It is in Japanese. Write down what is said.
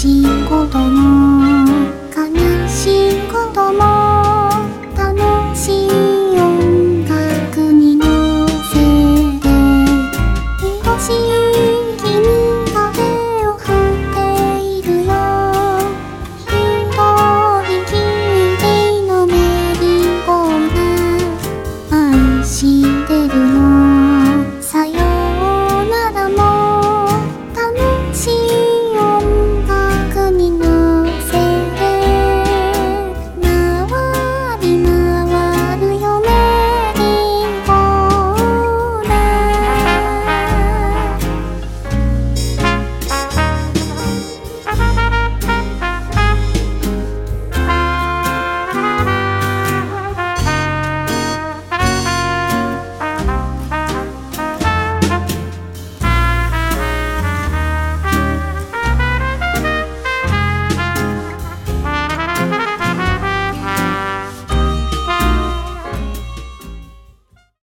しいことも悲しいことも。楽しい音楽に乗せて。愛しい君が手を振っているよ一人きりのめリーゴー愛してるの。